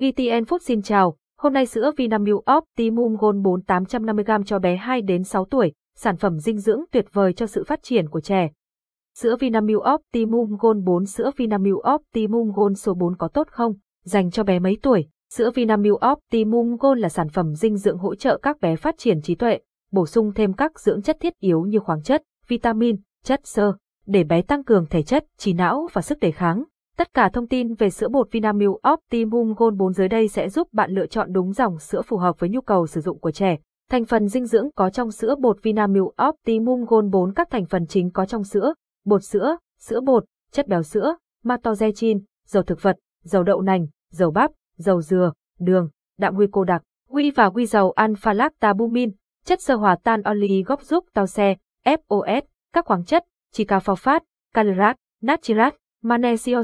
GTN Food xin chào, hôm nay sữa Vinamilk Optimum Gold 4 850g cho bé 2 đến 6 tuổi, sản phẩm dinh dưỡng tuyệt vời cho sự phát triển của trẻ. Sữa Vinamilk Optimum Gold 4 Sữa Vinamilk Optimum Gold số 4 có tốt không? Dành cho bé mấy tuổi? Sữa Vinamilk Optimum Gold là sản phẩm dinh dưỡng hỗ trợ các bé phát triển trí tuệ, bổ sung thêm các dưỡng chất thiết yếu như khoáng chất, vitamin, chất xơ, để bé tăng cường thể chất, trí não và sức đề kháng. Tất cả thông tin về sữa bột Vinamilk Optimum Gold 4 dưới đây sẽ giúp bạn lựa chọn đúng dòng sữa phù hợp với nhu cầu sử dụng của trẻ. Thành phần dinh dưỡng có trong sữa bột Vinamilk Optimum Gold 4 Các thành phần chính có trong sữa, bột sữa, sữa bột, chất béo sữa, maltodextrin, dầu thực vật, dầu đậu nành, dầu bắp, dầu dừa, đường, đạm huy cô đặc, huy và huy dầu alpha-lactalbumin, chất sơ hòa tan oli gốc giúp tao xe, FOS, các khoáng chất, chica phosphate, calorat, natrirat, magnesium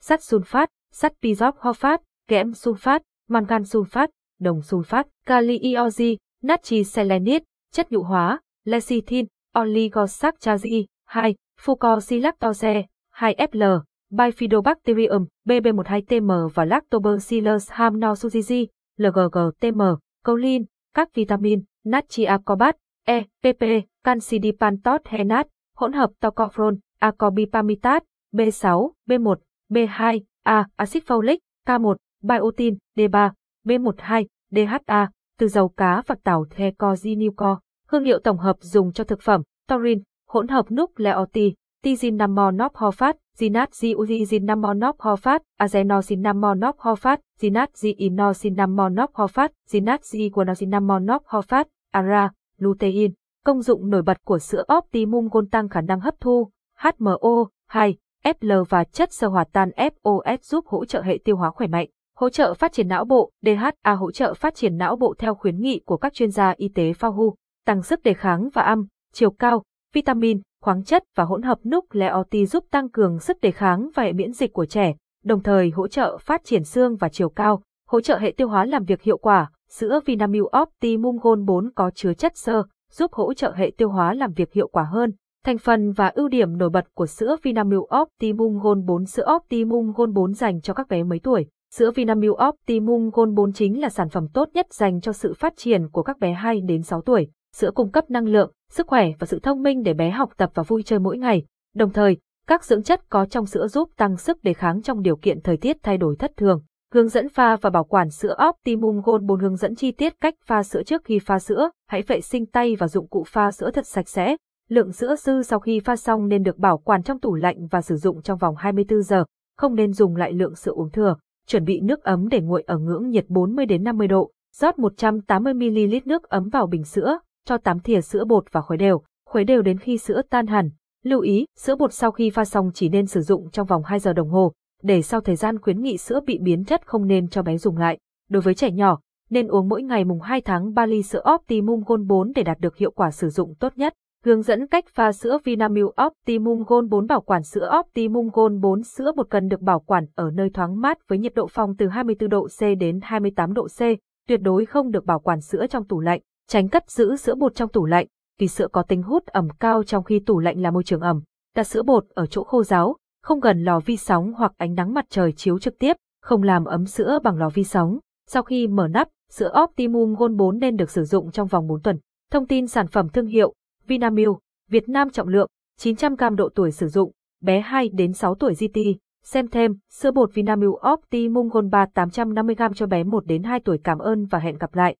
sắt sunfat, sắt pizophosphate, kẽm sunfat, mangan sunfat, đồng sunfat, kali iozi, natri selenit chất nhũ hóa, lecithin, oligosaccharide, 2, fucosilactose, 2FL, Bifidobacterium, BB12TM và Lactobacillus hamnosuzizi, LGGTM, choline, các vitamin, natri acobat, E, PP, canxi dipantotheniate, hỗn hợp tocopherol, acobipamitat, B6, B1, B2, A, axit folic, K1, biotin, D3, B12, DHA, từ dầu cá và tảo thecoziniuco. Hương liệu tổng hợp dùng cho thực phẩm, taurin, hỗn hợp nucleotide, tizinamonophophate, zinat-ziuzinamonophophate, adenosinamonophophate, zinat-ziinosinamonophophate, zinat-ziguanosinamonophophate, ara, lutein. Công dụng nổi bật của sữa Optimum Gold tăng khả năng hấp thu, HMO, 2, FL và chất sơ hòa tan FOS giúp hỗ trợ hệ tiêu hóa khỏe mạnh, hỗ trợ phát triển não bộ, DHA hỗ trợ phát triển não bộ theo khuyến nghị của các chuyên gia y tế Fahu tăng sức đề kháng và âm, chiều cao, vitamin, khoáng chất và hỗn hợp nucleotide giúp tăng cường sức đề kháng và hệ miễn dịch của trẻ, đồng thời hỗ trợ phát triển xương và chiều cao, hỗ trợ hệ tiêu hóa làm việc hiệu quả. Sữa Vinamilk Optimum Gold 4 có chứa chất xơ, giúp hỗ trợ hệ tiêu hóa làm việc hiệu quả hơn. Thành phần và ưu điểm nổi bật của sữa Vinamilk Optimum Gold 4 Sữa Optimum Gold 4 dành cho các bé mấy tuổi. Sữa Vinamilk Optimum Gold 4 chính là sản phẩm tốt nhất dành cho sự phát triển của các bé 2 đến 6 tuổi. Sữa cung cấp năng lượng, sức khỏe và sự thông minh để bé học tập và vui chơi mỗi ngày. Đồng thời, các dưỡng chất có trong sữa giúp tăng sức đề kháng trong điều kiện thời tiết thay đổi thất thường. Hướng dẫn pha và bảo quản sữa Optimum Gold 4 hướng dẫn chi tiết cách pha sữa trước khi pha sữa. Hãy vệ sinh tay và dụng cụ pha sữa thật sạch sẽ. Lượng sữa dư sau khi pha xong nên được bảo quản trong tủ lạnh và sử dụng trong vòng 24 giờ, không nên dùng lại lượng sữa uống thừa. Chuẩn bị nước ấm để nguội ở ngưỡng nhiệt 40 đến 50 độ. Rót 180 ml nước ấm vào bình sữa, cho 8 thìa sữa bột và khuấy đều, khuấy đều đến khi sữa tan hẳn. Lưu ý, sữa bột sau khi pha xong chỉ nên sử dụng trong vòng 2 giờ đồng hồ, để sau thời gian khuyến nghị sữa bị biến chất không nên cho bé dùng lại. Đối với trẻ nhỏ, nên uống mỗi ngày mùng 2 tháng 3 ly sữa Optimum Gold 4 để đạt được hiệu quả sử dụng tốt nhất. Hướng dẫn cách pha sữa Vinamilk Optimum Gold 4 bảo quản sữa Optimum Gold 4 sữa bột cần được bảo quản ở nơi thoáng mát với nhiệt độ phòng từ 24 độ C đến 28 độ C, tuyệt đối không được bảo quản sữa trong tủ lạnh, tránh cất giữ sữa bột trong tủ lạnh, vì sữa có tính hút ẩm cao trong khi tủ lạnh là môi trường ẩm. Đặt sữa bột ở chỗ khô ráo, không gần lò vi sóng hoặc ánh nắng mặt trời chiếu trực tiếp, không làm ấm sữa bằng lò vi sóng. Sau khi mở nắp, sữa Optimum Gold 4 nên được sử dụng trong vòng 4 tuần. Thông tin sản phẩm thương hiệu Vinamilk, Việt Nam trọng lượng, 900g độ tuổi sử dụng, bé 2 đến 6 tuổi GT. Xem thêm, sữa bột Vinamilk Optimum Gold 3 850g cho bé 1 đến 2 tuổi cảm ơn và hẹn gặp lại.